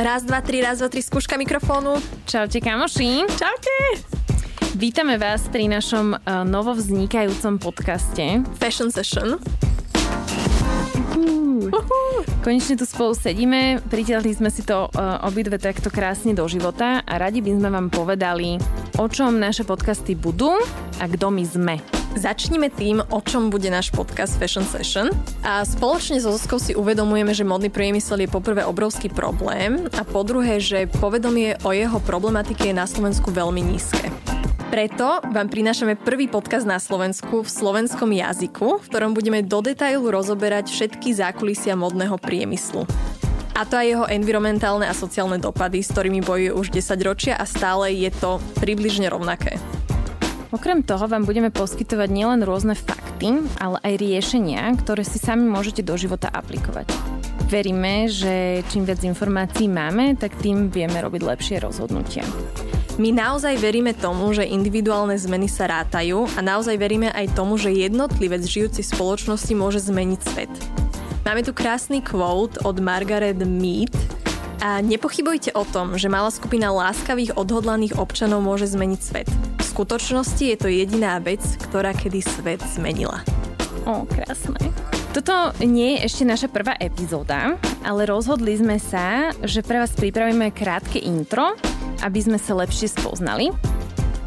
Raz, dva, tri, raz, dva, tri, skúška mikrofónu. Čaute kamoši. Čaute. Vítame vás pri našom uh, novovznikajúcom podcaste. Fashion Session. Uh, konečne tu spolu sedíme, pritiahli sme si to uh, obidve takto krásne do života a radi by sme vám povedali, o čom naše podcasty budú a kto my sme. Začnime tým, o čom bude náš podcast Fashion Session. A spoločne so Zoskou si uvedomujeme, že modný priemysel je poprvé obrovský problém a po druhé, že povedomie o jeho problematike je na Slovensku veľmi nízke. Preto vám prinášame prvý podcast na Slovensku v slovenskom jazyku, v ktorom budeme do detailu rozoberať všetky zákulisia modného priemyslu. A to aj jeho environmentálne a sociálne dopady, s ktorými bojuje už 10 ročia a stále je to približne rovnaké. Okrem toho vám budeme poskytovať nielen rôzne fakty, ale aj riešenia, ktoré si sami môžete do života aplikovať. Veríme, že čím viac informácií máme, tak tým vieme robiť lepšie rozhodnutia. My naozaj veríme tomu, že individuálne zmeny sa rátajú a naozaj veríme aj tomu, že jednotlivec žijúci v spoločnosti môže zmeniť svet. Máme tu krásny quote od Margaret Mead, a nepochybujte o tom, že malá skupina láskavých, odhodlaných občanov môže zmeniť svet. Skutočnosti je to jediná vec, ktorá kedy svet zmenila. Ó, krásne. Toto nie je ešte naša prvá epizóda, ale rozhodli sme sa, že pre vás pripravíme krátke intro, aby sme sa lepšie spoznali,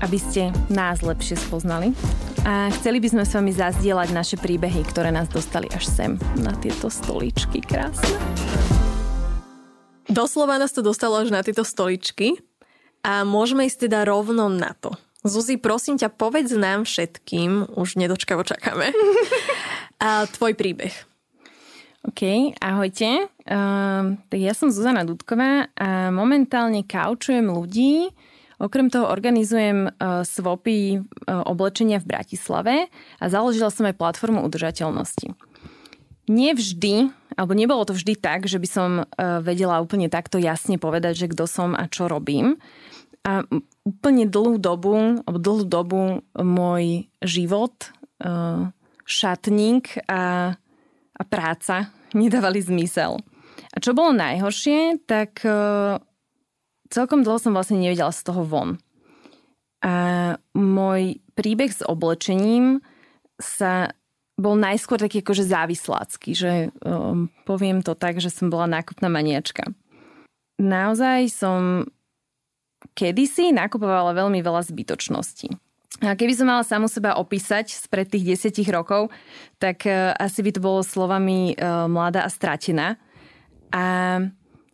aby ste nás lepšie spoznali. A chceli by sme s vami zazdieľať naše príbehy, ktoré nás dostali až sem, na tieto stoličky krásne. Doslova nás to dostalo až na tieto stoličky a môžeme ísť teda rovno na to. Zuzi, prosím ťa, povedz nám všetkým, už nedočkavo čakáme, a tvoj príbeh. OK, ahojte. Uh, tak ja som Zuzana Dudková a momentálne kaučujem ľudí, Okrem toho organizujem uh, swapy uh, oblečenia v Bratislave a založila som aj platformu udržateľnosti. Nevždy alebo nebolo to vždy tak, že by som e, vedela úplne takto jasne povedať, že kto som a čo robím. A úplne dlhú dobu, dlhú dobu môj život, e, šatník a, a práca nedávali zmysel. A čo bolo najhoršie, tak e, celkom dlho som vlastne nevedela z toho von. A môj príbeh s oblečením sa bol najskôr taký akože závislácky, že um, poviem to tak, že som bola nákupná maniačka. Naozaj som kedysi nakupovala veľmi veľa zbytočností. A keby som mala samu seba opísať spred tých desiatich rokov, tak uh, asi by to bolo slovami uh, mladá a stratená. A,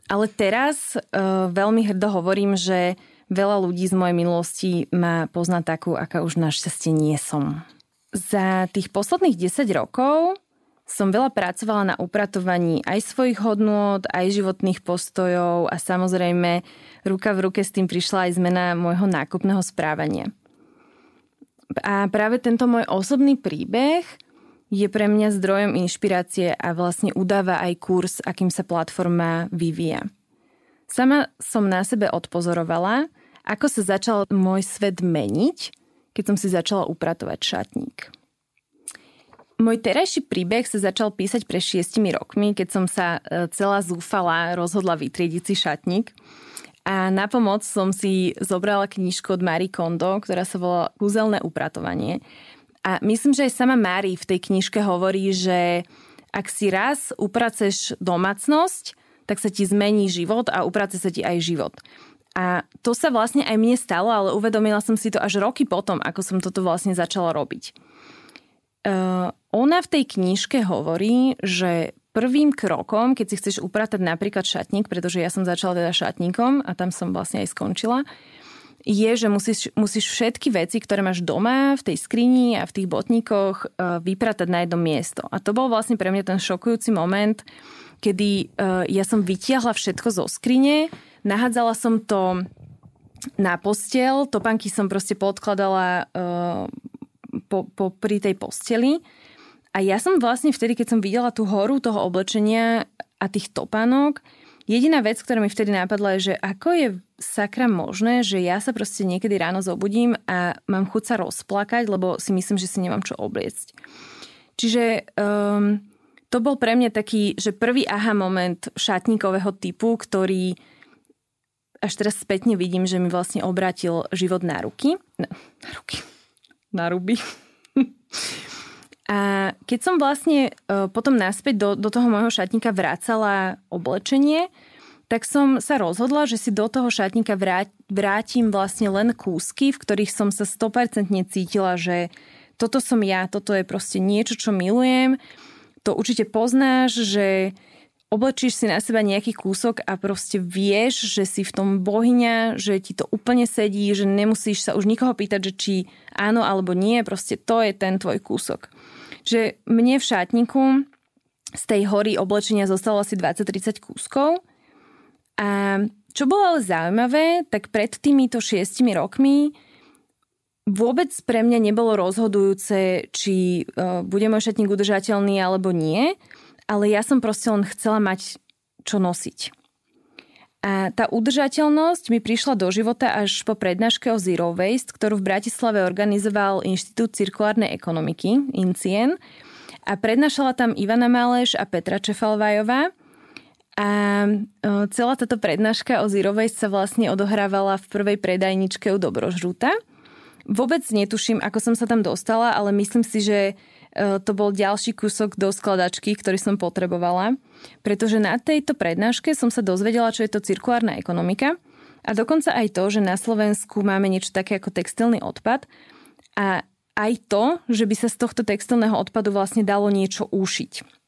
ale teraz uh, veľmi hrdo hovorím, že veľa ľudí z mojej minulosti ma pozná takú, aká už našťastie nie som. Za tých posledných 10 rokov som veľa pracovala na upratovaní aj svojich hodnôt, aj životných postojov a samozrejme ruka v ruke s tým prišla aj zmena môjho nákupného správania. A práve tento môj osobný príbeh je pre mňa zdrojom inšpirácie a vlastne udáva aj kurz, akým sa platforma vyvíja. Sama som na sebe odpozorovala, ako sa začal môj svet meniť keď som si začala upratovať šatník. Môj terajší príbeh sa začal písať pre šiestimi rokmi, keď som sa e, celá zúfala rozhodla vytriediť si šatník. A na pomoc som si zobrala knižku od Marie Kondo, ktorá sa volá Kúzelné upratovanie. A myslím, že aj sama Mári v tej knižke hovorí, že ak si raz upraceš domácnosť, tak sa ti zmení život a uprace sa ti aj život. A to sa vlastne aj mne stalo, ale uvedomila som si to až roky potom, ako som toto vlastne začala robiť. Ona v tej knižke hovorí, že prvým krokom, keď si chceš upratať napríklad šatník, pretože ja som začala teda šatníkom a tam som vlastne aj skončila, je, že musíš, musíš všetky veci, ktoré máš doma, v tej skrini a v tých botníkoch vypratať na jedno miesto. A to bol vlastne pre mňa ten šokujúci moment, kedy ja som vytiahla všetko zo skrine, Nahádzala som to na postel, topánky som proste podkladala po, po, pri tej posteli. A ja som vlastne vtedy, keď som videla tú horu toho oblečenia a tých topánok, jediná vec, ktorá mi vtedy napadla je, že ako je sakra možné, že ja sa proste niekedy ráno zobudím a mám chuť sa rozplakať, lebo si myslím, že si nemám čo obliecť. Čiže um, to bol pre mňa taký, že prvý aha moment šatníkového typu, ktorý až teraz spätne vidím, že mi vlastne obratil život na ruky. Na, na ruky. Na ruby. A keď som vlastne uh, potom naspäť do, do toho môjho šatníka vrácala oblečenie, tak som sa rozhodla, že si do toho šatníka vrát, vrátim vlastne len kúsky, v ktorých som sa 100% cítila, že toto som ja, toto je proste niečo, čo milujem. To určite poznáš, že oblečíš si na seba nejaký kúsok a proste vieš, že si v tom bohyňa, že ti to úplne sedí, že nemusíš sa už nikoho pýtať, že či áno alebo nie, proste to je ten tvoj kúsok. Že mne v šatníku z tej hory oblečenia zostalo asi 20-30 kúskov a čo bolo ale zaujímavé, tak pred týmito šiestimi rokmi vôbec pre mňa nebolo rozhodujúce, či uh, bude môj šatník udržateľný alebo nie, ale ja som proste len chcela mať čo nosiť. A tá udržateľnosť mi prišla do života až po prednáške o Zero Waste, ktorú v Bratislave organizoval Inštitút cirkulárnej ekonomiky, INCIEN. A prednášala tam Ivana Maleš a Petra Čefalvajová. A celá táto prednáška o Zero Waste sa vlastne odohrávala v prvej predajničke u Dobrožrúta. Vôbec netuším, ako som sa tam dostala, ale myslím si, že to bol ďalší kúsok do skladačky, ktorý som potrebovala, pretože na tejto prednáške som sa dozvedela, čo je to cirkulárna ekonomika a dokonca aj to, že na Slovensku máme niečo také ako textilný odpad a aj to, že by sa z tohto textilného odpadu vlastne dalo niečo ušiť.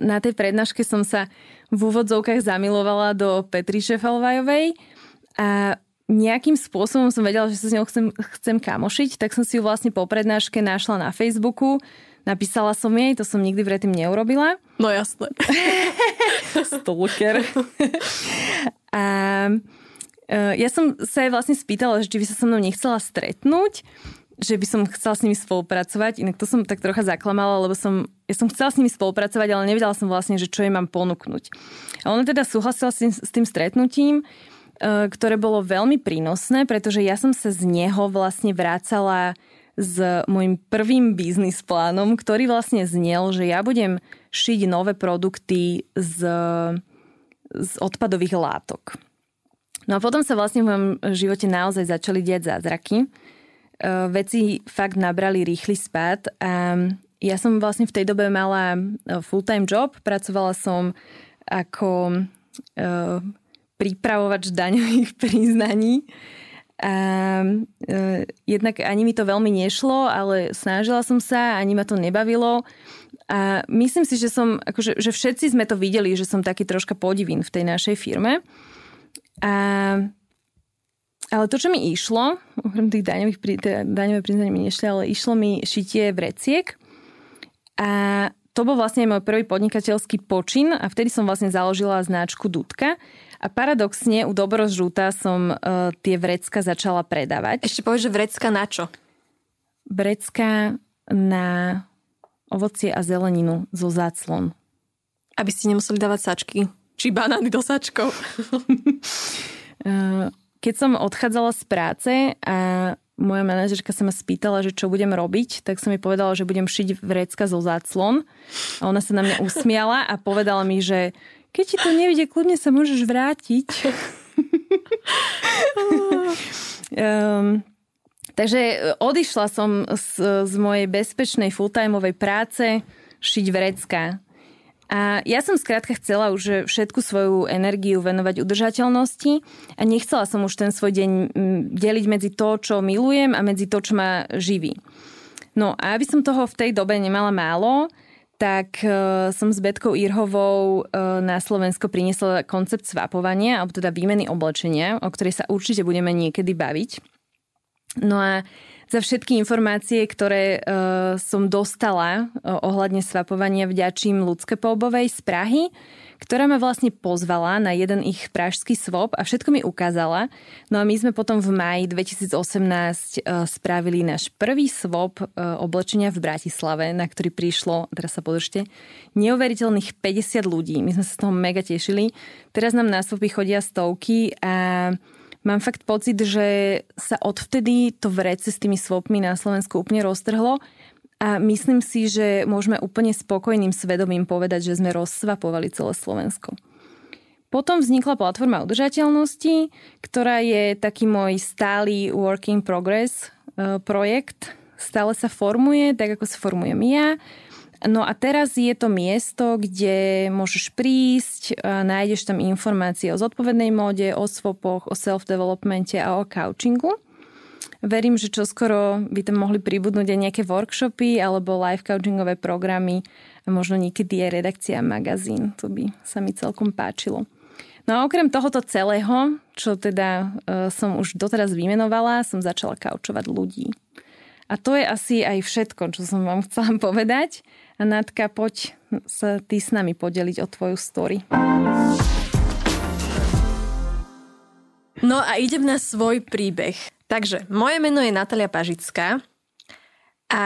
Na tej prednáške som sa v úvodzovkách zamilovala do Petri Šefalvajovej a nejakým spôsobom som vedela, že sa s ňou chcem, chcem kamošiť, tak som si ju vlastne po prednáške našla na Facebooku. Napísala som jej, to som nikdy predtým neurobila. No jasné. Stalker. a e, ja som sa jej vlastne spýtala, že či by sa so mnou nechcela stretnúť že by som chcela s nimi spolupracovať, inak to som tak trocha zaklamala, lebo som, ja som chcela s nimi spolupracovať, ale nevedela som vlastne, že čo jej mám ponúknuť. A ona teda súhlasila s tým, s tým stretnutím, ktoré bolo veľmi prínosné, pretože ja som sa z neho vlastne vrácala s môjim prvým biznis plánom, ktorý vlastne znel, že ja budem šiť nové produkty z, z odpadových látok. No a potom sa vlastne v mojom živote naozaj začali diať zázraky. Eh, veci fakt nabrali rýchly spad a ja som vlastne v tej dobe mala eh, full-time job, pracovala som ako pripravovač daňových priznaní. A uh, jednak ani mi to veľmi nešlo, ale snažila som sa, ani ma to nebavilo. A myslím si, že som, akože, že všetci sme to videli, že som taký troška podivín v tej našej firme. A ale to, čo mi išlo, okrem tých daňových, teda daňové priznania mi nešli, ale išlo mi šitie vreciek. A to bol vlastne môj prvý podnikateľský počin a vtedy som vlastne založila značku Dudka. A paradoxne u Dobrozžúta som uh, tie vrecka začala predávať. Ešte povedz, že vrecka na čo? Vrecka na ovocie a zeleninu zo záclon. Aby ste nemuseli dávať sačky. Či banány do sačkov. uh, keď som odchádzala z práce a moja manažerka sa ma spýtala, že čo budem robiť, tak som mi povedala, že budem šiť vrecka zo záclon. A ona sa na mňa usmiala a povedala mi, že keď ti to nevidie, kľudne sa môžeš vrátiť. um, takže odišla som z, z mojej bezpečnej full-timeovej práce šiť vrecka. A ja som skrátka chcela už všetku svoju energiu venovať udržateľnosti a nechcela som už ten svoj deň deliť medzi to, čo milujem a medzi to, čo ma živí. No a aby som toho v tej dobe nemala málo, tak uh, som s Betkou Irhovou uh, na Slovensko priniesla koncept svapovania, alebo teda výmeny oblečenia, o ktorej sa určite budeme niekedy baviť. No a za všetky informácie, ktoré uh, som dostala uh, ohľadne svapovania vďačím Ľudské Poubovej z Prahy, ktorá ma vlastne pozvala na jeden ich pražský swap a všetko mi ukázala. No a my sme potom v maji 2018 uh, spravili náš prvý swap uh, oblečenia v Bratislave, na ktorý prišlo, teraz sa podržte, neuveriteľných 50 ľudí. My sme sa z toho mega tešili. Teraz nám na swapy chodia stovky a mám fakt pocit, že sa odvtedy to vrece s tými swapmi na Slovensku úplne roztrhlo a myslím si, že môžeme úplne spokojným svedomím povedať, že sme rozsvapovali celé Slovensko. Potom vznikla platforma udržateľnosti, ktorá je taký môj stály work in progress e, projekt. Stále sa formuje, tak ako sa formujem ja. No a teraz je to miesto, kde môžeš prísť, nájdeš tam informácie o zodpovednej móde, o swopoch, o self-developmente a o coachingu. Verím, že čoskoro by tam mohli pribudnúť aj nejaké workshopy alebo live coachingové programy možno niekedy aj redakcia magazín. To by sa mi celkom páčilo. No a okrem tohoto celého, čo teda e, som už doteraz vymenovala, som začala kaučovať ľudí. A to je asi aj všetko, čo som vám chcela povedať. Natka, poď sa ty s nami podeliť o tvoju story. No a idem na svoj príbeh. Takže, moje meno je Natalia Pažická a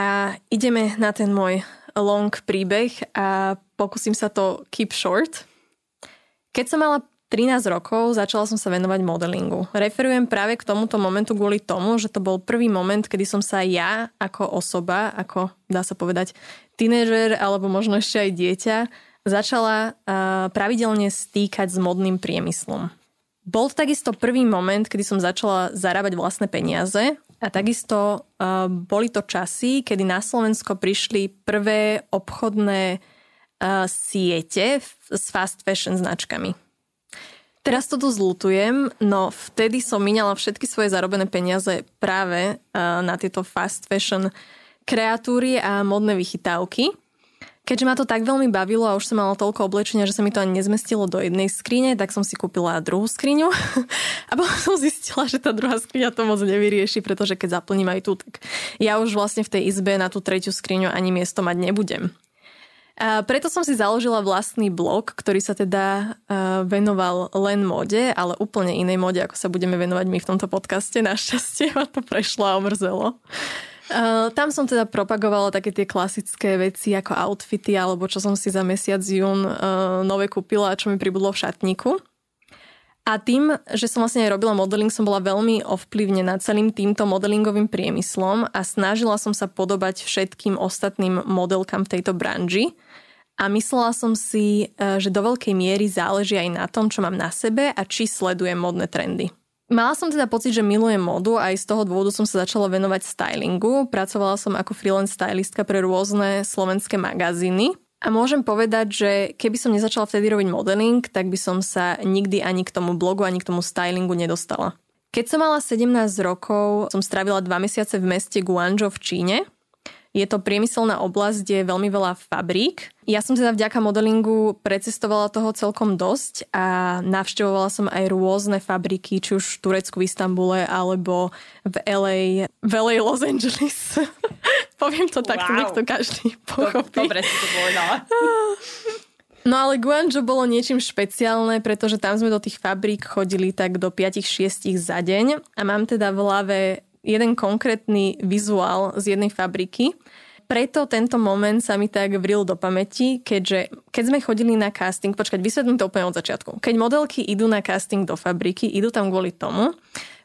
ideme na ten môj long príbeh a pokúsim sa to keep short. Keď som mala 13 rokov začala som sa venovať modelingu. Referujem práve k tomuto momentu kvôli tomu, že to bol prvý moment, kedy som sa ja ako osoba, ako dá sa povedať tínežer alebo možno ešte aj dieťa, začala uh, pravidelne stýkať s modným priemyslom. Bol to takisto prvý moment, kedy som začala zarábať vlastné peniaze a takisto uh, boli to časy, kedy na Slovensko prišli prvé obchodné uh, siete s fast fashion značkami. Teraz to tu zlutujem, no vtedy som minala všetky svoje zarobené peniaze práve uh, na tieto fast fashion kreatúry a modné vychytávky. Keďže ma to tak veľmi bavilo a už som mala toľko oblečenia, že sa mi to ani nezmestilo do jednej skrine, tak som si kúpila druhú skriňu a potom som zistila, že tá druhá skriňa to moc nevyrieši, pretože keď zaplním aj tu, tak ja už vlastne v tej izbe na tú tretiu skriňu ani miesto mať nebudem. A preto som si založila vlastný blog, ktorý sa teda uh, venoval len mode, ale úplne inej mode, ako sa budeme venovať my v tomto podcaste. Našťastie ma to prešlo a omrzelo. Uh, tam som teda propagovala také tie klasické veci ako outfity alebo čo som si za mesiac jún uh, nové kúpila a čo mi pribudlo v šatníku. A tým, že som vlastne aj robila modeling, som bola veľmi ovplyvnená celým týmto modelingovým priemyslom a snažila som sa podobať všetkým ostatným modelkám v tejto branži. A myslela som si, že do veľkej miery záleží aj na tom, čo mám na sebe a či sledujem modné trendy. Mala som teda pocit, že milujem modu a aj z toho dôvodu som sa začala venovať stylingu. Pracovala som ako freelance stylistka pre rôzne slovenské magazíny. A môžem povedať, že keby som nezačala vtedy robiť modeling, tak by som sa nikdy ani k tomu blogu, ani k tomu stylingu nedostala. Keď som mala 17 rokov, som strávila dva mesiace v meste Guangzhou v Číne je to priemyselná oblasť, kde je veľmi veľa fabrík. Ja som teda vďaka modelingu precestovala toho celkom dosť a navštevovala som aj rôzne fabriky, či už v Turecku, v Istambule, alebo v LA, v LA Los Angeles. Poviem to tak, wow. nech to každý pochopí. Dobre si to povedala. No ale Guangzhou bolo niečím špeciálne, pretože tam sme do tých fabrík chodili tak do 5-6 za deň a mám teda v hlave jeden konkrétny vizuál z jednej fabriky. Preto tento moment sa mi tak vril do pamäti, keďže keď sme chodili na casting, počkať, vysvetlím to úplne od začiatku. Keď modelky idú na casting do fabriky, idú tam kvôli tomu,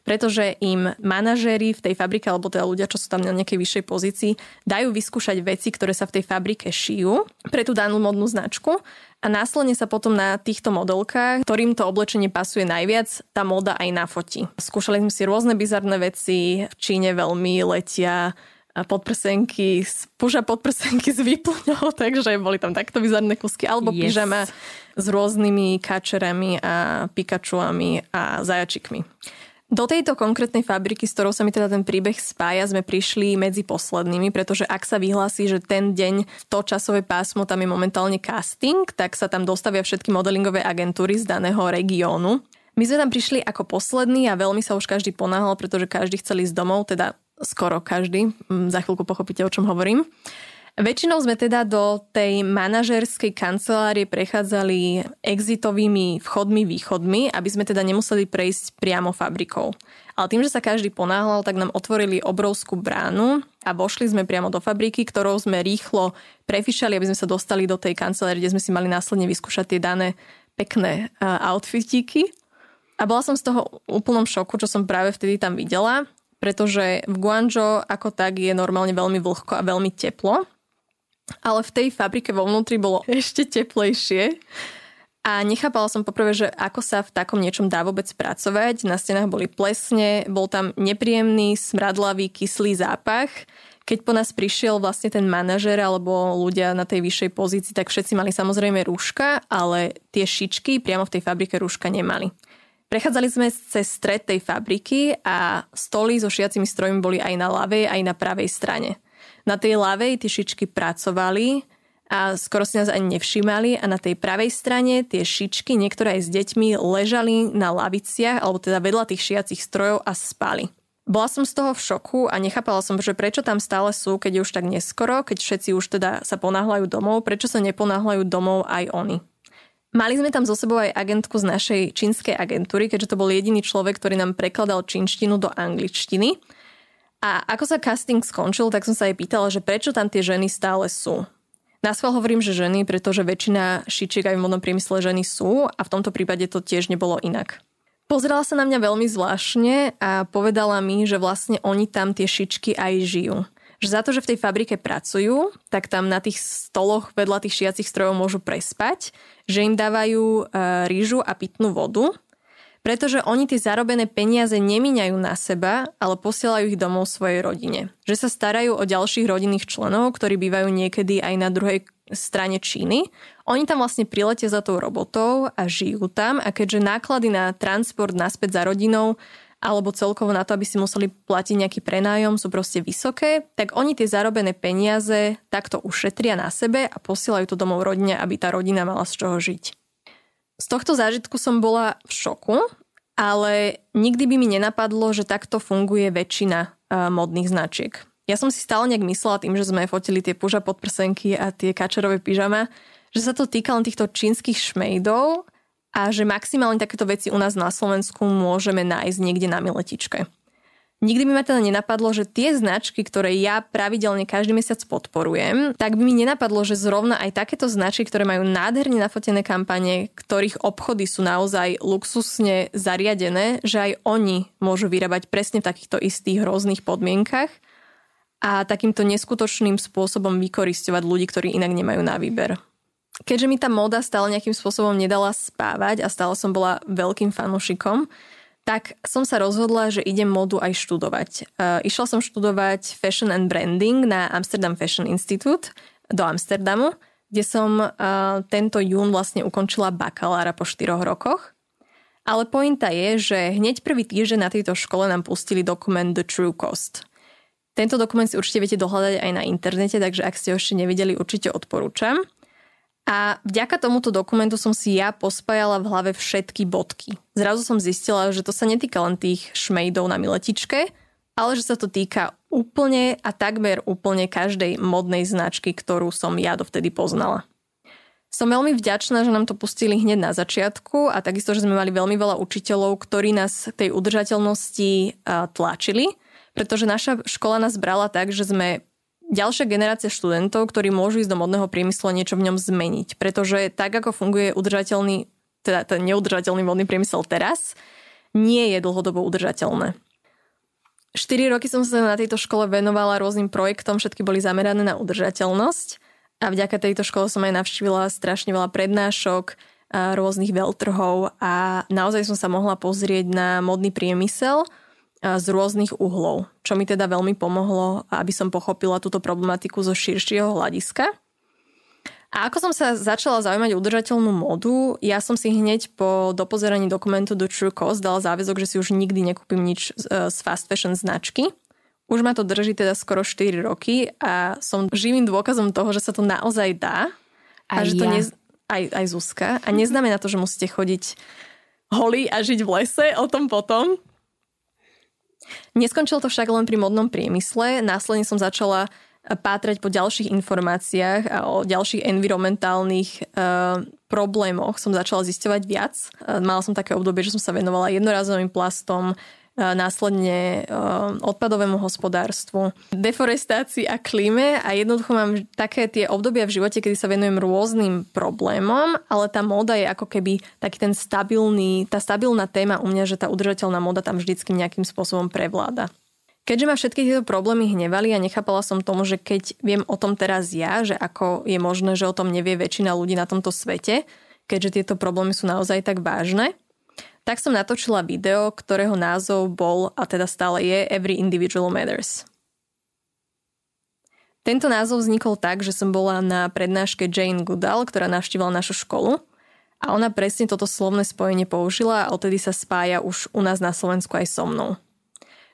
pretože im manažéri v tej fabrike, alebo teda ľudia, čo sú tam na nejakej vyššej pozícii, dajú vyskúšať veci, ktoré sa v tej fabrike šijú pre tú danú modnú značku a následne sa potom na týchto modelkách, ktorým to oblečenie pasuje najviac, tá moda aj nafotí. Skúšali sme si rôzne bizarné veci, v Číne veľmi letia podprsenky, puža podprsenky s výplňou, takže boli tam takto bizarné kusky, alebo yes. pyžama s rôznymi kačerami a pikačuami a zajačikmi. Do tejto konkrétnej fabriky, s ktorou sa mi teda ten príbeh spája, sme prišli medzi poslednými, pretože ak sa vyhlási, že ten deň, to časové pásmo, tam je momentálne casting, tak sa tam dostavia všetky modelingové agentúry z daného regiónu. My sme tam prišli ako poslední a veľmi sa už každý ponáhal, pretože každý chcel ísť domov, teda skoro každý. Mm, za chvíľku pochopíte, o čom hovorím. Väčšinou sme teda do tej manažerskej kancelárie prechádzali exitovými vchodmi, východmi, aby sme teda nemuseli prejsť priamo fabrikou. Ale tým, že sa každý ponáhľal, tak nám otvorili obrovskú bránu a vošli sme priamo do fabriky, ktorou sme rýchlo prefišali, aby sme sa dostali do tej kancelárie, kde sme si mali následne vyskúšať tie dané pekné outfitíky. A bola som z toho úplnom šoku, čo som práve vtedy tam videla, pretože v Guangzhou ako tak je normálne veľmi vlhko a veľmi teplo ale v tej fabrike vo vnútri bolo ešte teplejšie. A nechápala som poprvé, že ako sa v takom niečom dá vôbec pracovať. Na stenách boli plesne, bol tam nepríjemný, smradlavý, kyslý zápach. Keď po nás prišiel vlastne ten manažer alebo ľudia na tej vyššej pozícii, tak všetci mali samozrejme rúška, ale tie šičky priamo v tej fabrike rúška nemali. Prechádzali sme cez stred tej fabriky a stoly so šiacimi strojmi boli aj na ľavej, aj na pravej strane. Na tej ľavej tie šičky pracovali, a skoro si nás ani nevšímali a na tej pravej strane tie šičky, niektoré aj s deťmi, ležali na laviciach alebo teda vedľa tých šiacich strojov a spali. Bola som z toho v šoku a nechápala som, že prečo tam stále sú, keď je už tak neskoro, keď všetci už teda sa ponáhľajú domov, prečo sa neponáhľajú domov aj oni. Mali sme tam zo sebou aj agentku z našej čínskej agentúry, keďže to bol jediný človek, ktorý nám prekladal čínštinu do angličtiny. A ako sa casting skončil, tak som sa jej pýtala, že prečo tam tie ženy stále sú. Na schvál hovorím, že ženy, pretože väčšina šičiek aj v modnom priemysle ženy sú a v tomto prípade to tiež nebolo inak. Pozrela sa na mňa veľmi zvláštne a povedala mi, že vlastne oni tam tie šičky aj žijú. Že za to, že v tej fabrike pracujú, tak tam na tých stoloch vedľa tých šiacich strojov môžu prespať, že im dávajú e, rýžu a pitnú vodu pretože oni tie zarobené peniaze nemíňajú na seba, ale posielajú ich domov svojej rodine. Že sa starajú o ďalších rodinných členov, ktorí bývajú niekedy aj na druhej strane Číny. Oni tam vlastne priletia za tou robotou a žijú tam a keďže náklady na transport naspäť za rodinou alebo celkovo na to, aby si museli platiť nejaký prenájom, sú proste vysoké, tak oni tie zarobené peniaze takto ušetria na sebe a posielajú to domov rodine, aby tá rodina mala z čoho žiť. Z tohto zážitku som bola v šoku, ale nikdy by mi nenapadlo, že takto funguje väčšina uh, modných značiek. Ja som si stále nejak myslela tým, že sme fotili tie puža podprsenky a tie kačerové pyžama, že sa to týka len týchto čínskych šmejdov a že maximálne takéto veci u nás na Slovensku môžeme nájsť niekde na miletičke. Nikdy by ma teda nenapadlo, že tie značky, ktoré ja pravidelne každý mesiac podporujem, tak by mi nenapadlo, že zrovna aj takéto značky, ktoré majú nádherne nafotené kampane, ktorých obchody sú naozaj luxusne zariadené, že aj oni môžu vyrábať presne v takýchto istých hrozných podmienkach a takýmto neskutočným spôsobom vykoristovať ľudí, ktorí inak nemajú na výber. Keďže mi tá moda stále nejakým spôsobom nedala spávať a stále som bola veľkým fanúšikom, tak som sa rozhodla, že idem modu aj študovať. Uh, išla som študovať Fashion and Branding na Amsterdam Fashion Institute do Amsterdamu, kde som uh, tento jún vlastne ukončila bakalára po 4 rokoch. Ale pointa je, že hneď prvý týždeň na tejto škole nám pustili dokument The True Cost. Tento dokument si určite viete dohľadať aj na internete, takže ak ste ho ešte nevideli, určite odporúčam. A vďaka tomuto dokumentu som si ja pospájala v hlave všetky bodky. Zrazu som zistila, že to sa netýka len tých šmejdov na miletičke, ale že sa to týka úplne a takmer úplne každej modnej značky, ktorú som ja dovtedy poznala. Som veľmi vďačná, že nám to pustili hneď na začiatku a takisto, že sme mali veľmi veľa učiteľov, ktorí nás tej udržateľnosti tlačili, pretože naša škola nás brala tak, že sme ďalšia generácia študentov, ktorí môžu ísť do modného priemyslu a niečo v ňom zmeniť. Pretože tak, ako funguje udržateľný, teda ten neudržateľný modný priemysel teraz, nie je dlhodobo udržateľné. 4 roky som sa na tejto škole venovala rôznym projektom, všetky boli zamerané na udržateľnosť a vďaka tejto škole som aj navštívila strašne veľa prednášok, rôznych veľtrhov a naozaj som sa mohla pozrieť na modný priemysel – z rôznych uhlov, čo mi teda veľmi pomohlo, aby som pochopila túto problematiku zo širšieho hľadiska. A ako som sa začala zaujímať udržateľnú modu, ja som si hneď po dopozeraní dokumentu do True Cost dala záväzok, že si už nikdy nekúpim nič z fast fashion značky. Už ma to drží teda skoro 4 roky a som živým dôkazom toho, že sa to naozaj dá. Aj a že ja. to nez... aj, aj Zuzka. A neznamená to, že musíte chodiť holí a žiť v lese, o tom potom. Neskončilo to však len pri modnom priemysle. Následne som začala eh, pátrať po ďalších informáciách a o ďalších environmentálnych e, problémoch som začala zisťovať viac. E, mala som také obdobie, že som sa venovala jednorazovým plastom, následne odpadovému hospodárstvu, deforestácii a klíme a jednoducho mám také tie obdobia v živote, kedy sa venujem rôznym problémom, ale tá móda je ako keby taký ten stabilný, tá stabilná téma u mňa, že tá udržateľná móda tam vždycky nejakým spôsobom prevláda. Keďže ma všetky tieto problémy hnevali a nechápala som tomu, že keď viem o tom teraz ja, že ako je možné, že o tom nevie väčšina ľudí na tomto svete, keďže tieto problémy sú naozaj tak vážne, tak som natočila video, ktorého názov bol a teda stále je Every Individual Matters. Tento názov vznikol tak, že som bola na prednáške Jane Goodall, ktorá navštívila našu školu a ona presne toto slovné spojenie použila a odtedy sa spája už u nás na Slovensku aj so mnou.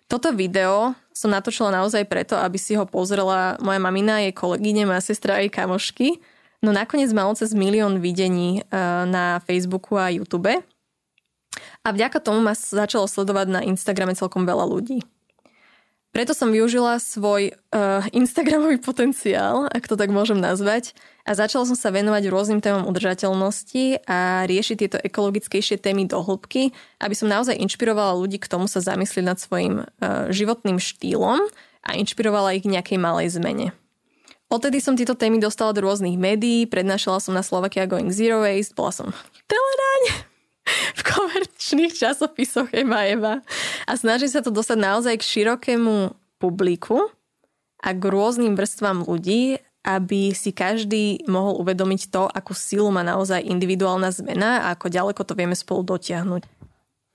Toto video som natočila naozaj preto, aby si ho pozrela moja mamina, jej kolegyne, moja sestra a jej kamošky. No nakoniec malo cez milión videní eh, na Facebooku a YouTube a vďaka tomu ma začalo sledovať na Instagrame celkom veľa ľudí. Preto som využila svoj uh, Instagramový potenciál, ak to tak môžem nazvať, a začala som sa venovať rôznym témam udržateľnosti a riešiť tieto ekologickejšie témy do hĺbky, aby som naozaj inšpirovala ľudí k tomu sa zamyslieť nad svojim uh, životným štýlom a inšpirovala ich k nejakej malej zmene. Odtedy som tieto témy dostala do rôznych médií, prednášala som na Slovakia Going Zero Waste, bola som teledáň, v komerčných časopisoch Eva Eva. A snaží sa to dostať naozaj k širokému publiku a k rôznym vrstvám ľudí, aby si každý mohol uvedomiť to, akú silu má naozaj individuálna zmena a ako ďaleko to vieme spolu dotiahnuť.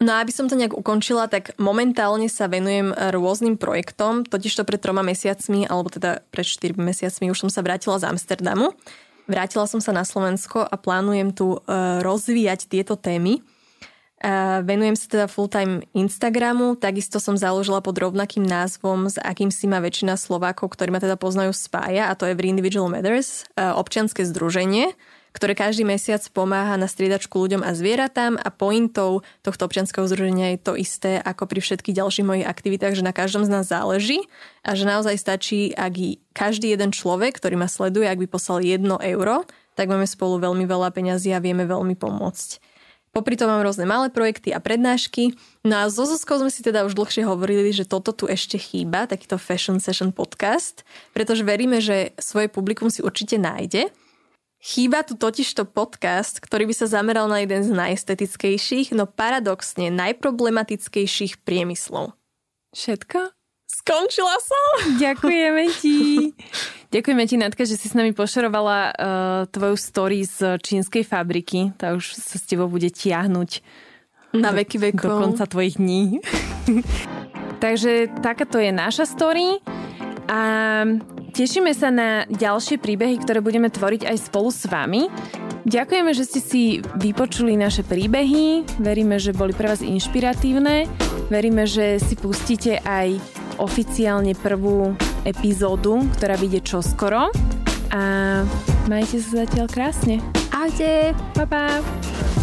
No a aby som to nejak ukončila, tak momentálne sa venujem rôznym projektom, totižto pred troma mesiacmi, alebo teda pred 4 mesiacmi už som sa vrátila z Amsterdamu Vrátila som sa na Slovensko a plánujem tu uh, rozvíjať tieto témy. Uh, venujem sa teda full-time Instagramu, takisto som založila pod rovnakým názvom, s akým si ma väčšina Slovákov, ktorí ma teda poznajú, spája, a to je Every Individual Matters, uh, občianske združenie, ktoré každý mesiac pomáha na striedačku ľuďom a zvieratám a pointou tohto občianského združenia je to isté ako pri všetkých ďalších mojich aktivitách, že na každom z nás záleží a že naozaj stačí, ak každý jeden človek, ktorý ma sleduje, ak by poslal jedno euro, tak máme spolu veľmi veľa peňazí a vieme veľmi pomôcť. Popri tom mám rôzne malé projekty a prednášky. No a so Zuzkou sme si teda už dlhšie hovorili, že toto tu ešte chýba, takýto Fashion Session podcast, pretože veríme, že svoje publikum si určite nájde Chýba tu totižto podcast, ktorý by sa zameral na jeden z najestetickejších, no paradoxne najproblematickejších priemyslov. Všetko? Skončila som! Ďakujeme ti. Ďakujeme ti, Natka, že si s nami pošerovala uh, tvoju story z čínskej fabriky. Tá už sa s tebou bude tiahnuť na veky vekov. Do konca tvojich dní. Takže takáto je naša story. A tešíme sa na ďalšie príbehy, ktoré budeme tvoriť aj spolu s vami. Ďakujeme, že ste si vypočuli naše príbehy. Veríme, že boli pre vás inšpiratívne. Veríme, že si pustíte aj oficiálne prvú epizódu, ktorá vyjde čoskoro. A majte sa zatiaľ krásne. Ahojte. Pa, pa.